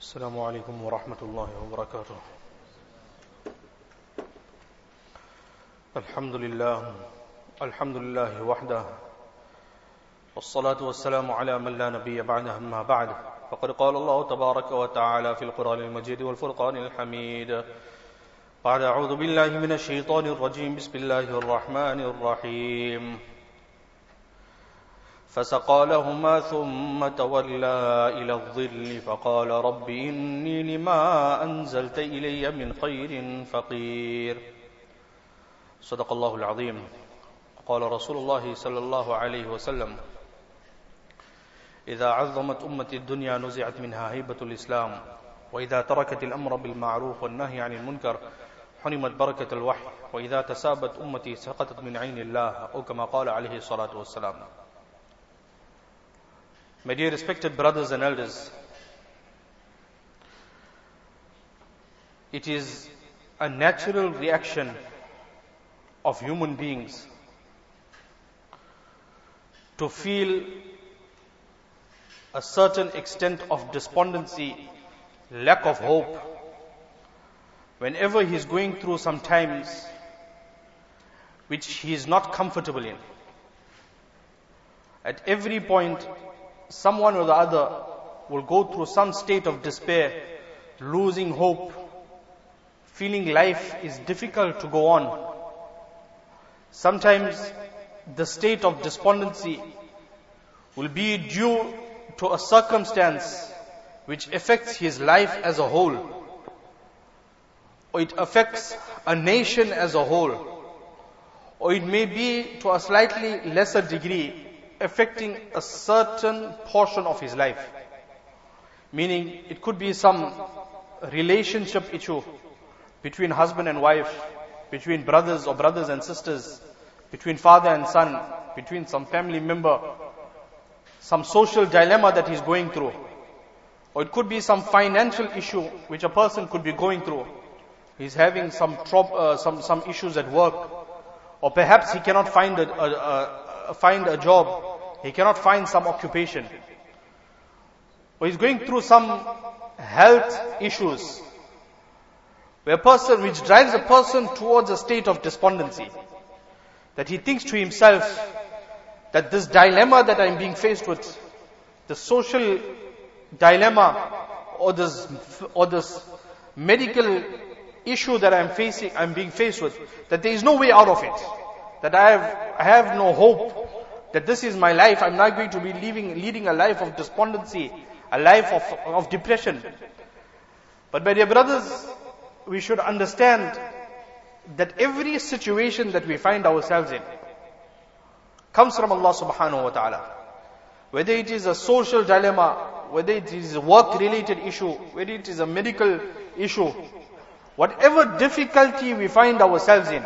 السلام عليكم ورحمة الله وبركاته. الحمد لله الحمد لله وحده والصلاة والسلام على من لا نبي بعده أما بعد. فقد قال الله تبارك وتعالى في القرآن المجيد والفرقان الحميد. بعد أعوذ بالله من الشيطان الرجيم. بسم الله الرحمن الرحيم. فسقى لهما ثم تولى إلى الظل فقال رب إني لما أنزلت إلي من خير فقير. صدق الله العظيم. قال رسول الله صلى الله عليه وسلم إذا عظمت أمتي الدنيا نزعت منها هيبة الإسلام وإذا تركت الأمر بالمعروف والنهي عن المنكر حرمت بركة الوحي وإذا تسابت أمتي سقطت من عين الله أو كما قال عليه الصلاة والسلام. My dear respected brothers and elders, it is a natural reaction of human beings to feel a certain extent of despondency, lack of hope, whenever he is going through some times which he is not comfortable in. At every point, someone or the other will go through some state of despair, losing hope, feeling life is difficult to go on. Sometimes the state of despondency will be due to a circumstance which affects his life as a whole, or it affects a nation as a whole, or it may be to a slightly lesser degree affecting a certain portion of his life. Meaning, it could be some relationship issue between husband and wife, between brothers or brothers and sisters, between father and son, between some family member, some social dilemma that he's going through. Or it could be some financial issue which a person could be going through. He's having some, tro- uh, some, some issues at work. Or perhaps he cannot find a, a, a, find a job he cannot find some occupation. Or he's going through some health issues. Where a person, which drives a person towards a state of despondency. That he thinks to himself that this dilemma that I'm being faced with, the social dilemma or this, or this medical issue that I'm facing, I'm being faced with, that there is no way out of it. That I have, I have no hope that this is my life, I'm not going to be living, leading a life of despondency, a life of, of depression. But my dear brothers, we should understand that every situation that we find ourselves in comes from Allah subhanahu wa ta'ala. Whether it is a social dilemma, whether it is a work related issue, whether it is a medical issue, whatever difficulty we find ourselves in,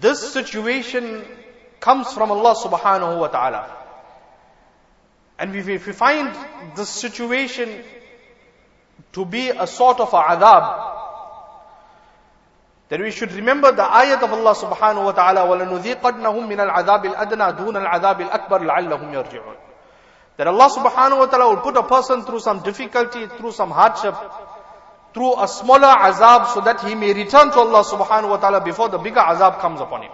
this situation comes from Allah subhanahu wa ta'ala. And if we find this situation to be a sort of a azab, then we should remember the ayat of Allah subhanahu wa ta'ala, وَلَنُذِيقَنَّهُمْ مِنَ الْعَذَابِ الْأَدْنَى دُونَ الْعَذَابِ الْأَكْبَرِ لَعَلَّهُمْ يَرْجِعُونَ That Allah subhanahu wa ta'ala will put a person through some difficulty, through some hardship, through a smaller azab so that he may return to Allah subhanahu wa ta'ala before the bigger azab comes upon him.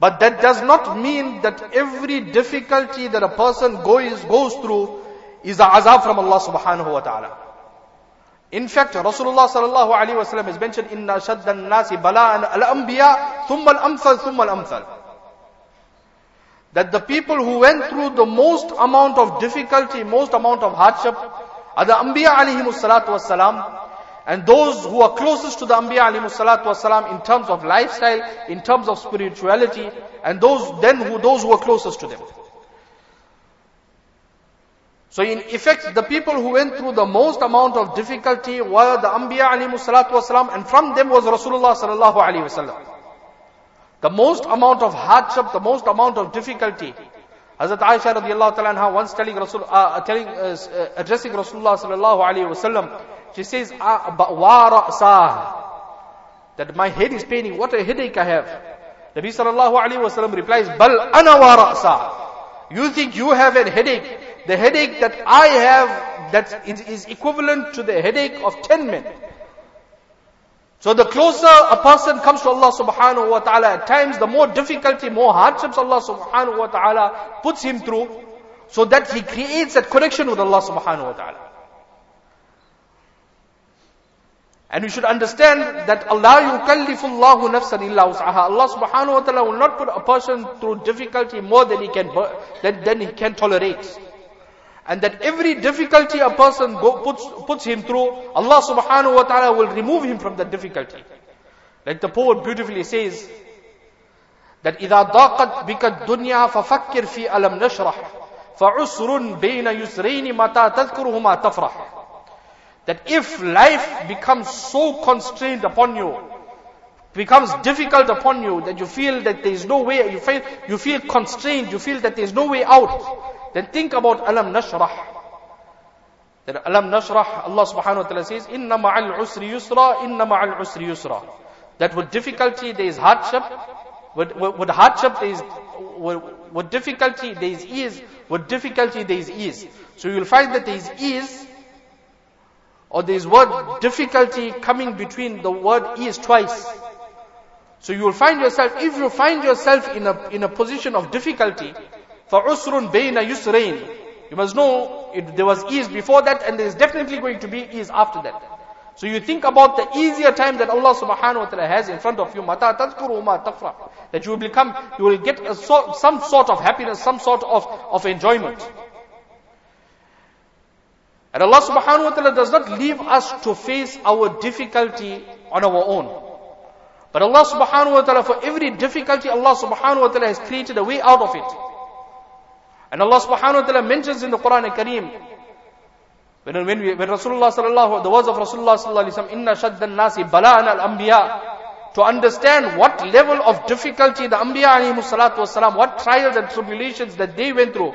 But that does not mean that every difficulty that a person goes, goes through is a azab from Allah subhanahu wa ta'ala. In fact, Rasulullah sallallahu alayhi wa sallam has mentioned, Inna shaddan nasi bala'an al-anbiya, thumma al-amthal, thumma. That the people who went through the most amount of difficulty, most amount of hardship, are the anbiya alayhimus salatu was salam, and those who are closest to the Anbiya wasalam in terms of lifestyle, in terms of spirituality, and those then who those who are closest to them. So in effect, the people who went through the most amount of difficulty were the Anbiya wasalam, and from them was Rasulullah sallallahu alayhi wasallam. The most amount of hardship, the most amount of difficulty. Hazrat Aisha radiallahu ta'ala once telling Rasul, uh, telling, uh, addressing Rasulullah sallallahu alayhi wasallam, she says, ah, that my head is paining. What a headache I have. Nabi sallallahu alayhi wasallam replies, Bal ana wa. You think you have a headache. The headache that I have, that is, is equivalent to the headache of ten men. So the closer a person comes to Allah subhanahu wa ta'ala, at times the more difficulty, more hardships Allah subhanahu wa ta'ala puts him through, so that he creates that connection with Allah subhanahu wa ta'ala. And we should understand that Allah yukallifullahu nafsan illa wus'aha. Allah subhanahu wa ta'ala will not put a person through difficulty more than he can, than, than he can tolerate. And that every difficulty a person go, puts, puts him through, Allah subhanahu wa ta'ala will remove him from that difficulty. Like the poet beautifully says, that إذا ضاقت بك الدنيا ففكر في ألم نشرح فعسر بين يسرين متى تذكرهما تفرح that if life becomes so constrained upon you, becomes difficult upon you, that you feel that there is no way, you feel, you feel constrained, you feel that there is no way out, then think about alam nashrah. That alam nashrah, Allah subhanahu wa ta'ala says, inna ma'al usri yusra, inna ma'al usri yusra. That with difficulty there is hardship, with, with, with hardship there is, with, with difficulty there is ease, with difficulty there is ease. So you'll find that there is ease, or there is word difficulty coming between the word is twice. So you will find yourself, if you find yourself in a, in a position of difficulty, فَعُسْرٌ بَيْنَ يُسْرَيْنِ You must know it, there was ease before that and there is definitely going to be ease after that. So you think about the easier time that Allah subhanahu wa ta'ala has in front of you, مَتَى تَذْكُرُ مَا تَفْرَحُ That you will become, you will get a so, some sort of happiness, some sort of, of enjoyment. And Allah subhanahu wa ta'ala does not leave us to face our difficulty on our own. But Allah subhanahu wa ta'ala, for every difficulty, Allah subhanahu wa ta'ala has created a way out of it. And Allah subhanahu wa ta'ala mentions in the Quran and Kareem, when, when, we, when Rasulullah sallallahu, the words of Rasulullah sallallahu alayhi wa inna shaddan nasi bala'an al-anbiya, to understand what level of difficulty the Anbiya alayhi salatu what trials and tribulations that they went through.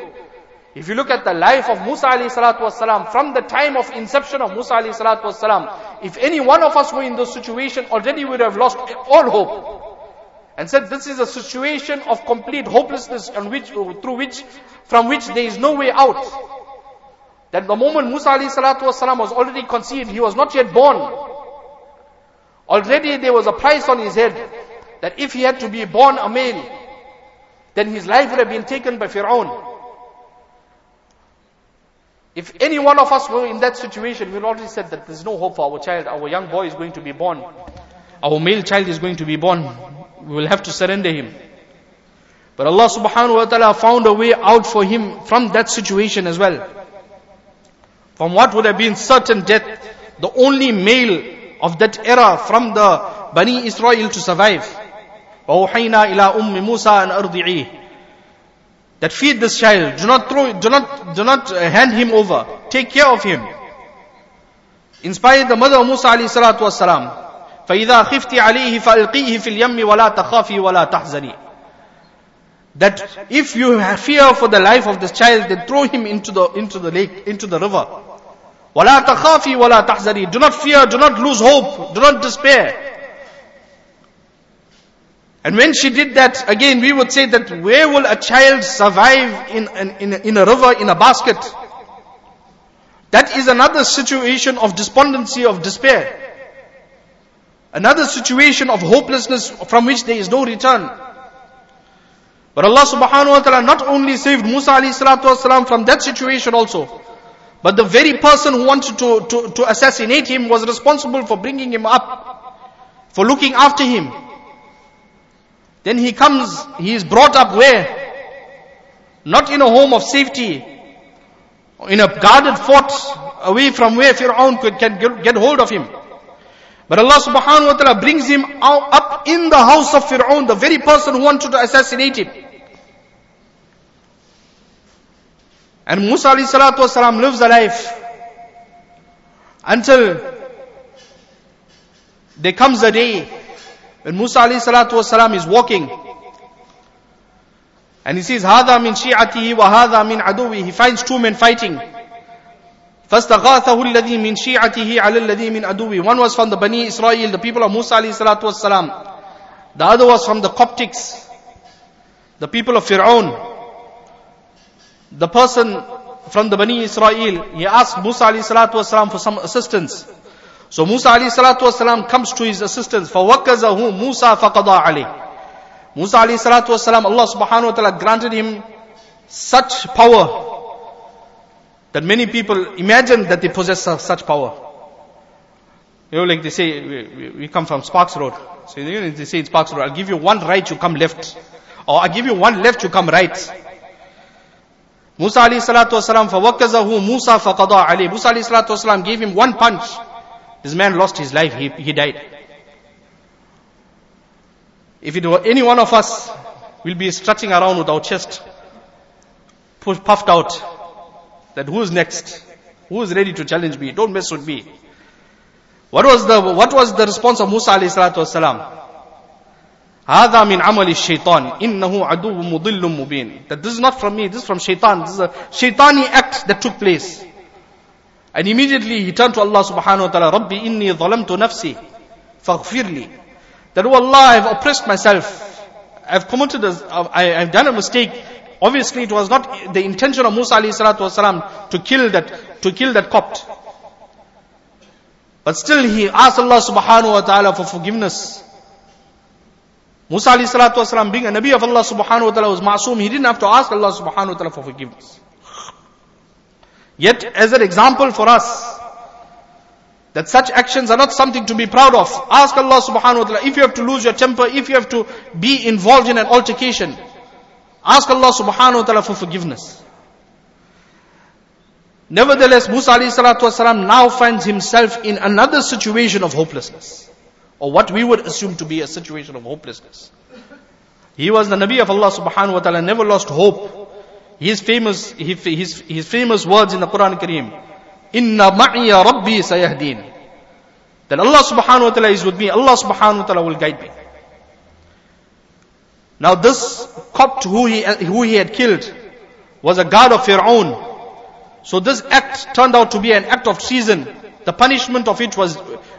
If you look at the life of Musa alayhi salatu wasalam, from the time of inception of Musa alayhi salatu wasalam, if any one of us were in this situation, already we would have lost all hope. And said this is a situation of complete hopelessness on which, through which, from which there is no way out. That the moment Musa alayhi salatu wasalam was already conceived, he was not yet born. Already there was a price on his head, that if he had to be born a male, then his life would have been taken by Fir'aun. If any one of us were in that situation, we already said that there's no hope for our child. Our young boy is going to be born. Our male child is going to be born. We will have to surrender him. But Allah subhanahu wa ta'ala found a way out for him from that situation as well. From what would have been certain death, the only male of that era from the Bani Israel to survive. وَأُوحَيْنَا إِلَىٰ أُمِّ مُوسَىٰ أَنْ أَرْضِعِيهِ that feed this child. Do not throw, do not, do not hand him over. Take care of him. Inspired the mother of Musa alayhi salatu wasalam. فَإِذَا خِفْتِ عَلَيْهِ فَأَلْقِيهِ فِي الْيَمِّ وَلَا تَخَافِي وَلَا تَحْزَنِي That if you have fear for the life of this child, then throw him into the, into the lake, into the river. وَلَا تَخَافِي وَلَا تَحْزَنِي Do not fear, do not lose hope, do not despair. And when she did that, again we would say that where will a child survive in, in, in, a river, in a basket? That is another situation of despondency, of despair. Another situation of hopelessness from which there is no return. But Allah subhanahu wa ta'ala not only saved Musa alayhi salatu wasalam from that situation also, but the very person who wanted to, to, to assassinate him was responsible for bringing him up, for looking after him. Then he comes, he is brought up where? Not in a home of safety, in a guarded fort away from where Fir'aun could, can get hold of him. But Allah subhanahu wa ta'ala brings him up in the house of Fir'aun, the very person who wanted to assassinate him. And Musa alayhi salatu wasalam lives a life until there comes a day when Musa alayhi salatu wasalam is walking, and he sees, هذا من شيعته وهذا من عدوه. He finds two men fighting. فاستغاثه الذي من شيعته على الذي من عدوه. One was from the Bani Israel, the people of Musa alayhi salatu wasalam. The other was from the Coptics, the people of Fir'aun. The person from the Bani Israel, he asked Musa alayhi salatu wasalam for some assistance. So Musa alayhi salatu wasalam comes to his assistance. فَوَكَّزَهُ Musa فَقَضَى عَلَيْهِ Musa alayhi salatu wasalam, Allah subhanahu wa ta'ala granted him such power that many people imagine that they possess such power. You know, like they say, we, we come from Sparks Road. So you know, they say in Sparks Road, I'll give you one right, you come left. Or I'll give you one left, you come right. Musa alayhi salatu wasalam, فَوَكَّزَهُ Musa فَقَضَى عَلَيْهِ Musa alayhi salatu wasalam gave him one punch. This man lost his life, he, he died. If it were any one of us, we'll be strutting around with our chest puffed out. That who's next? Who's ready to challenge me? Don't mess with me. What was the, what was the response of Musa alayhi salatu wasalam? هذا من عمل الشيطان إنه عدو مضل مبين That this is not from me, this is from shaitan. This is a shaitani act that took place. And immediately he turned to Allah subhanahu wa ta'ala, Rabbi inni zalamtu nafsi, faghfirli. That, oh Allah, I've oppressed myself. I've committed, a, I, I've done a mistake. Obviously it was not the intention of Musa alayhi salatu wasalam to kill that, to kill that Copt. But still he asked Allah subhanahu wa ta'ala for forgiveness. Musa alayhi salatu wasalam being a Nabi of Allah subhanahu wa ta'ala was ma'soom. He didn't have to ask Allah subhanahu wa ta'ala for forgiveness. Yet, as an example for us, that such actions are not something to be proud of. Ask Allah subhanahu wa ta'ala, if you have to lose your temper, if you have to be involved in an altercation, ask Allah subhanahu wa ta'ala for forgiveness. Nevertheless, Musa alayhi now finds himself in another situation of hopelessness. Or what we would assume to be a situation of hopelessness. He was the Nabi of Allah subhanahu wa ta'ala, never lost hope. His famous, his, his famous words in the Quran Kareem, Inna ma'iya rabbi sayahdeen. That Allah subhanahu wa ta'ala is with me. Allah subhanahu wa ta'ala will guide me. Now this Copt who he, who he had killed was a guard of Fir'aun. So this act turned out to be an act of treason. The punishment of it was,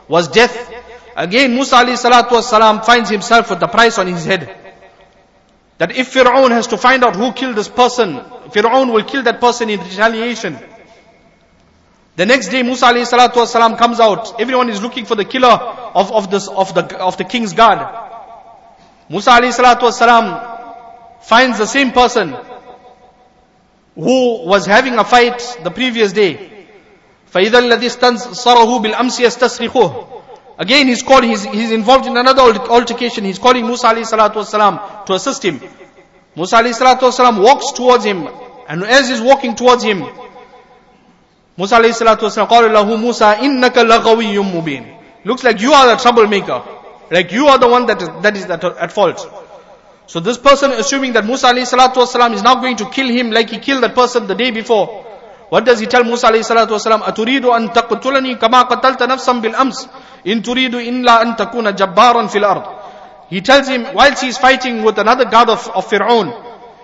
was death. Again Musa alayhi salatu finds himself with the price on his head. That if Fir'aun has to find out who killed this person, Fir'aun will kill that person in retaliation. The next day Musa alayhi salatu wasalam comes out. Everyone is looking for the killer of, of, this, of, the, of the king's guard. Musa alayhi salatu wasalam finds the same person who was having a fight the previous day. فَإِذَا الَّذِي اسْتَنصَرَهُ بِالْأَمْسِ يَسْتَسْرِخُهُ Again he's called, he's, he's involved in another altercation. He's calling Musa alayhi salatu wasalam to assist him. Musa alayhi salatu wasalam walks towards him. And as he's walking towards him, Musa alayhi salatu wasalam, قال له موسى إنك لغوي مبين. Looks like you are the troublemaker. Like you are the one that is, that is at, at fault. So this person assuming that Musa alayhi salatu wasalam is now going to kill him like he killed that person the day before. What does he tell Musa alayhi salatu wasalam? أتريد أن تقتلني كما قتلت نفسا بالأمس إن تريد إلا أن تكون جبارا في الأرض. He tells him, whilst he is fighting with another god of, of Fir'aun,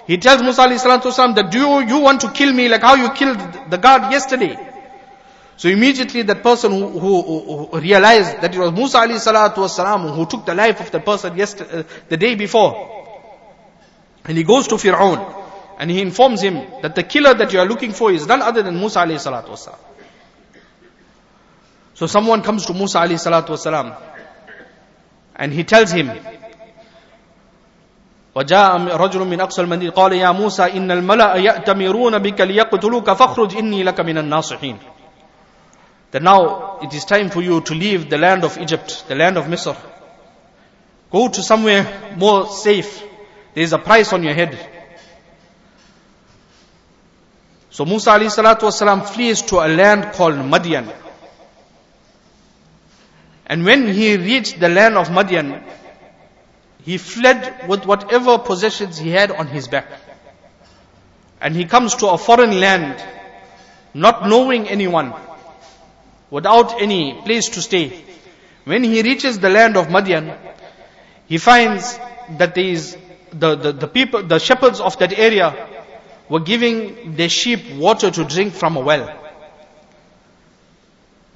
he tells Musa alayhi that do you, you want to kill me like how you killed the God yesterday? So immediately that person who, who, who realized that it was Musa alayhi who took the life of the person yesterday, uh, the day before. And he goes to Fir'aun and he informs him that the killer that you are looking for is none other than Musa alayhi So someone comes to Musa alayhi and he tells him وجاء رجل من أقصى المدينة قال يا موسى إن الملأ يأتمرون بك ليقتلوك فاخرج إني لك من الناصحين That now it is time for you to leave the land of Egypt, the land of Misr. Go to somewhere more safe. There is a price on your head. So Musa alayhi salatu wasalam flees to a land called Madian. And when he reached the land of Madian, he fled with whatever possessions he had on his back. And he comes to a foreign land, not knowing anyone, without any place to stay. When he reaches the land of Madian, he finds that there is the, the, the people, the shepherds of that area were giving their sheep water to drink from a well.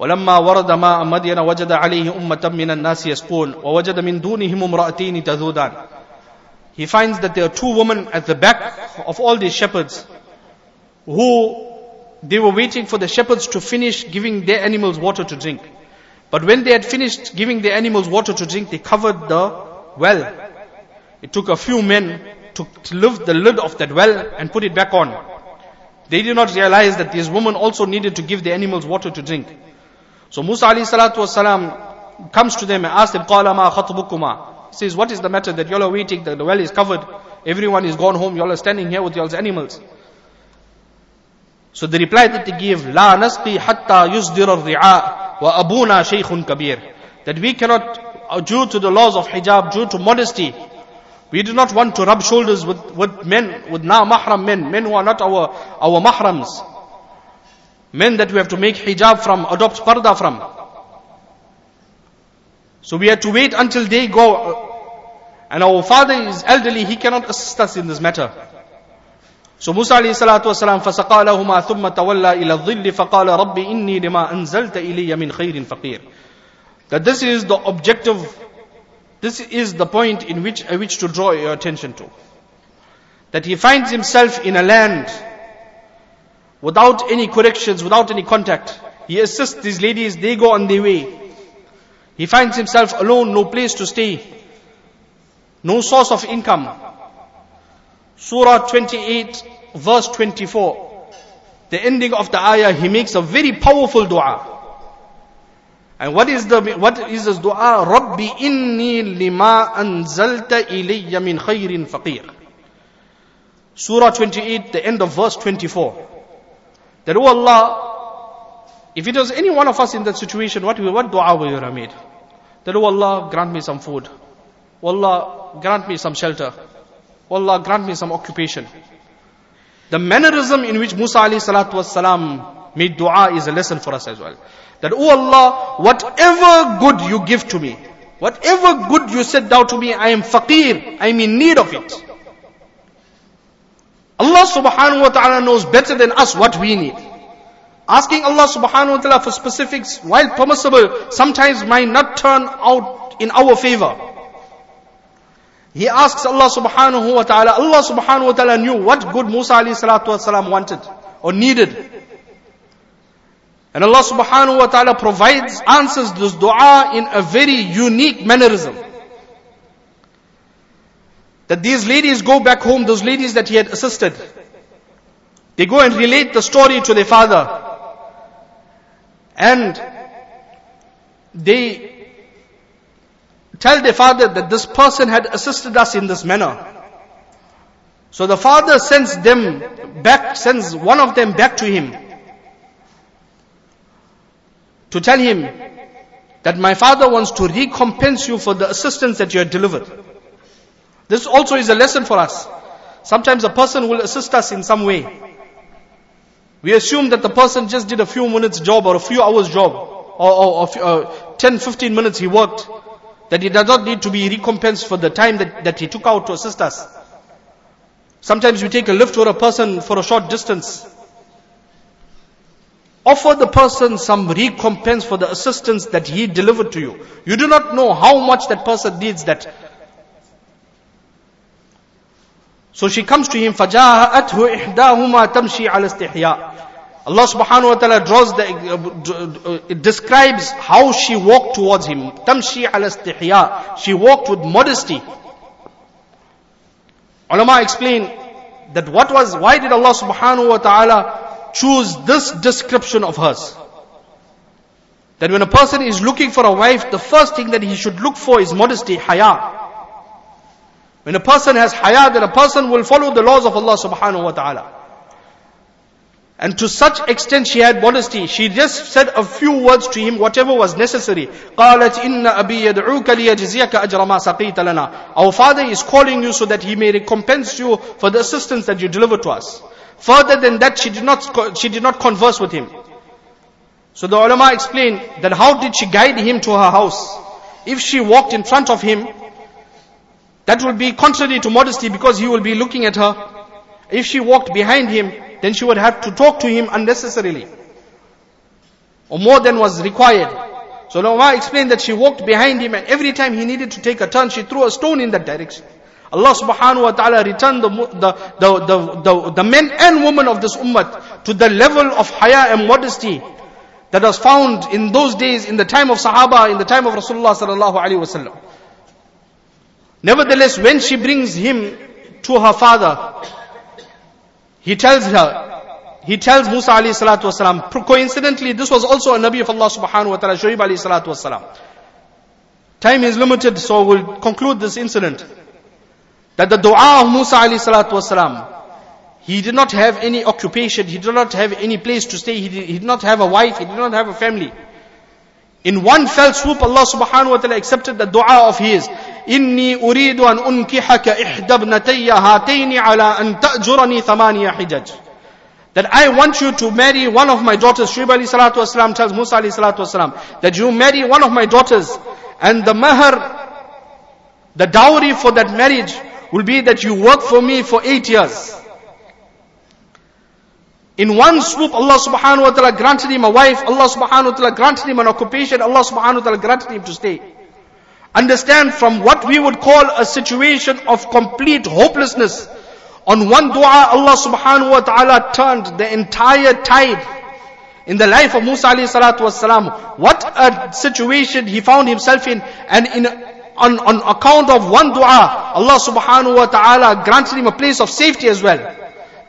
ولما ورد ماء مدين وجد عليه أمة من الناس يسقون ووجد من دونهم امرأتين تذودان He finds that there are two women at the back of all these shepherds who they were waiting for the shepherds to finish giving their animals water to drink. But when they had finished giving their animals water to drink, they covered the well. It took a few men to lift the lid of that well and put it back on. They did not realize that these women also needed to give the animals water to drink. So Musa alayhi salatu wasalam comes to them and asks them, قَالَ مَا خَطْبُكُمَا Says, what is the matter that y'all are waiting, the, the well is covered, everyone is gone home, y'all are standing here with y'all's animals. So the reply that they give, لا نسقي حتى يصدر الرعاء وأبونا شيخ كبير. That we cannot, uh, due to the laws of hijab, due to modesty, we do not want to rub shoulders with, with men, with now mahram men, men who are not our, our mahrams. Men that we have to make hijab from, adopt parda from. So we have to wait until they go. And our father is elderly, he cannot assist us in this matter. So Musa alayhi salatu wasalam فَسَقَى لَهُمَا ثُمَّ تَوَلَّى إِلَى الظِّلِّ فَقَالَ رَبِّ إِنِّي لِمَا أَنزَلْتَ إِلِيَّ مِنْ خَيْرٍ فَقِيرٍ That this is the objective, this is the point in which uh, I wish to draw your attention to. That he finds himself in a land without any corrections, without any contact. He assists these ladies, they go on their way. He finds himself alone, no place to stay, no source of income. Surah 28, verse 24. The ending of the ayah, he makes a very powerful dua. And what is the what is this dua? Rabbi inni lima anzalta ilayya min khairin faqir. Surah 28, the end of verse 24. That, oh Allah, if it was any one of us in that situation, what, what dua would you have made? That, oh Allah, grant me some food. Oh Allah, grant me some shelter. Oh Allah, grant me some occupation. The mannerism in which Musa alayhi salatu wasalam made dua is a lesson for us as well. That, oh Allah, whatever good you give to me, whatever good you set down to me, I am faqir, I am in need of it. Allah subhanahu wa ta'ala knows better than us what we need. Asking Allah subhanahu wa ta'ala for specifics, while permissible, sometimes might not turn out in our favor. He asks Allah subhanahu wa ta'ala, Allah subhanahu wa ta'ala knew what good Musa alayhi salatu wanted or needed. And Allah subhanahu wa ta'ala provides, answers this dua in a very unique mannerism. That these ladies go back home, those ladies that he had assisted. They go and relate the story to their father. And they tell their father that this person had assisted us in this manner. So the father sends them back, sends one of them back to him to tell him that my father wants to recompense you for the assistance that you had delivered. This also is a lesson for us. Sometimes a person will assist us in some way. We assume that the person just did a few minutes job or a few hours job or, or, or uh, 10, 15 minutes he worked. That he does not need to be recompensed for the time that, that he took out to assist us. Sometimes we take a lift for a person for a short distance. Offer the person some recompense for the assistance that he delivered to you. You do not know how much that person needs that so she comes to him, فَجَاءَتْهُ إِحْدَاهُمَا تَمْشِي عَلَى اسْتِحْيَاءٍ Allah subhanahu wa ta'ala draws the, uh, it describes how she walked towards him. تَمْشِي عَلى اسْتِحْيَاءٍ She walked with modesty. Ulama explain that what was, why did Allah subhanahu wa ta'ala choose this description of hers? That when a person is looking for a wife, the first thing that he should look for is modesty, haya. When a person has haya, then a person will follow the laws of Allah subhanahu wa ta'ala. And to such extent she had modesty, she just said a few words to him, whatever was necessary. قالت إن أبي يدعوك ليجزيك أجر ما سقيت لنا. Our father is calling you so that he may recompense you for the assistance that you delivered to us. Further than that, she did not, she did not converse with him. So the ulama explained that how did she guide him to her house? If she walked in front of him, that will be contrary to modesty because he will be looking at her. If she walked behind him, then she would have to talk to him unnecessarily. Or more than was required. So the Ulama explained that she walked behind him and every time he needed to take a turn, she threw a stone in that direction. Allah subhanahu wa ta'ala returned the, the, the, the, the, men and women of this ummah to the level of haya and modesty that was found in those days, in the time of Sahaba, in the time of Rasulullah sallallahu alaihi wasallam. Nevertheless, when she brings him to her father, he tells her, he tells Musa alayhi salatu wasalam, coincidentally this was also a Nabi of Allah subhanahu wa ta'ala, alayhi salatu wasalam. Time is limited, so we'll conclude this incident. That the dua of Musa alayhi salatu wasalam, he did not have any occupation, he did not have any place to stay, he did, he did not have a wife, he did not have a family. In one fell swoop, Allah subhanahu wa ta'ala accepted the dua of his. إني أريد أن أنكحك إحدى ابنتي هاتين على أن تأجرني ثمانية حجج. That I want you to marry one of my daughters. Shuaib alayhi salatu wasalam tells Musa alayhi salatu wasalam that you marry one of my daughters and the mahar, the dowry for that marriage will be that you work for me for eight years. In one swoop, Allah subhanahu wa ta'ala granted him a wife, Allah subhanahu wa ta'ala granted him an occupation, Allah subhanahu wa ta'ala granted him to stay. Understand from what we would call a situation of complete hopelessness. On one dua, Allah subhanahu wa ta'ala turned the entire tide in the life of Musa alayhi salatu wasalam. What a situation he found himself in and in on, on account of one dua, Allah subhanahu wa ta'ala granted him a place of safety as well.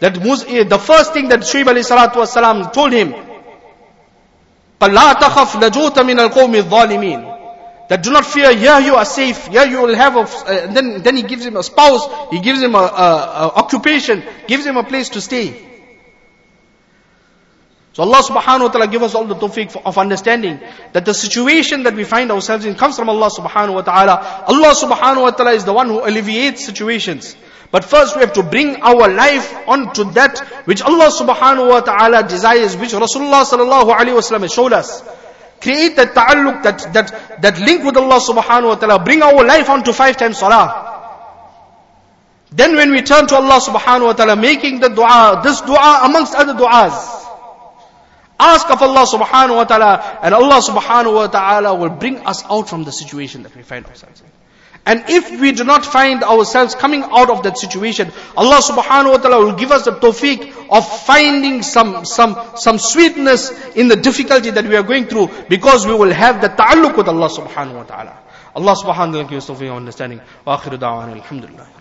That eh, the first thing that Shuaib alayhi salatu wasalam told him, فَلَا تَخَفْ نَجُوتَ مِنَ that do not fear, here you are safe, here you will have a, eh, then, then he gives him a spouse, he gives him a, a, a occupation, gives him a place to stay. So Allah subhanahu wa ta'ala give us all the tawfiq of understanding that the situation that we find ourselves in comes from Allah subhanahu wa ta'ala. Allah subhanahu wa ta'ala is the one who alleviates situations. But first we have to bring our life onto that which Allah subhanahu wa ta'ala desires, which Rasulullah sallallahu alayhi wa sallam showed us. Create that ta'alluq, that, that, that link with Allah subhanahu wa ta'ala. Bring our life onto five times salah. Then when we turn to Allah subhanahu wa ta'ala, making the dua, this dua amongst other du'as. Ask of Allah subhanahu wa ta'ala and Allah subhanahu wa ta'ala will bring us out from the situation that we find ourselves in. And if we do not find ourselves coming out of that situation, Allah subhanahu wa ta'ala will give us the tawfiq of finding some, some, some sweetness in the difficulty that we are going through because we will have the ta'alluq with Allah subhanahu wa ta'ala. Allah subhanahu wa ta'ala gives us tawfiq understanding. Wa akhiru da'wana alhamdulillah.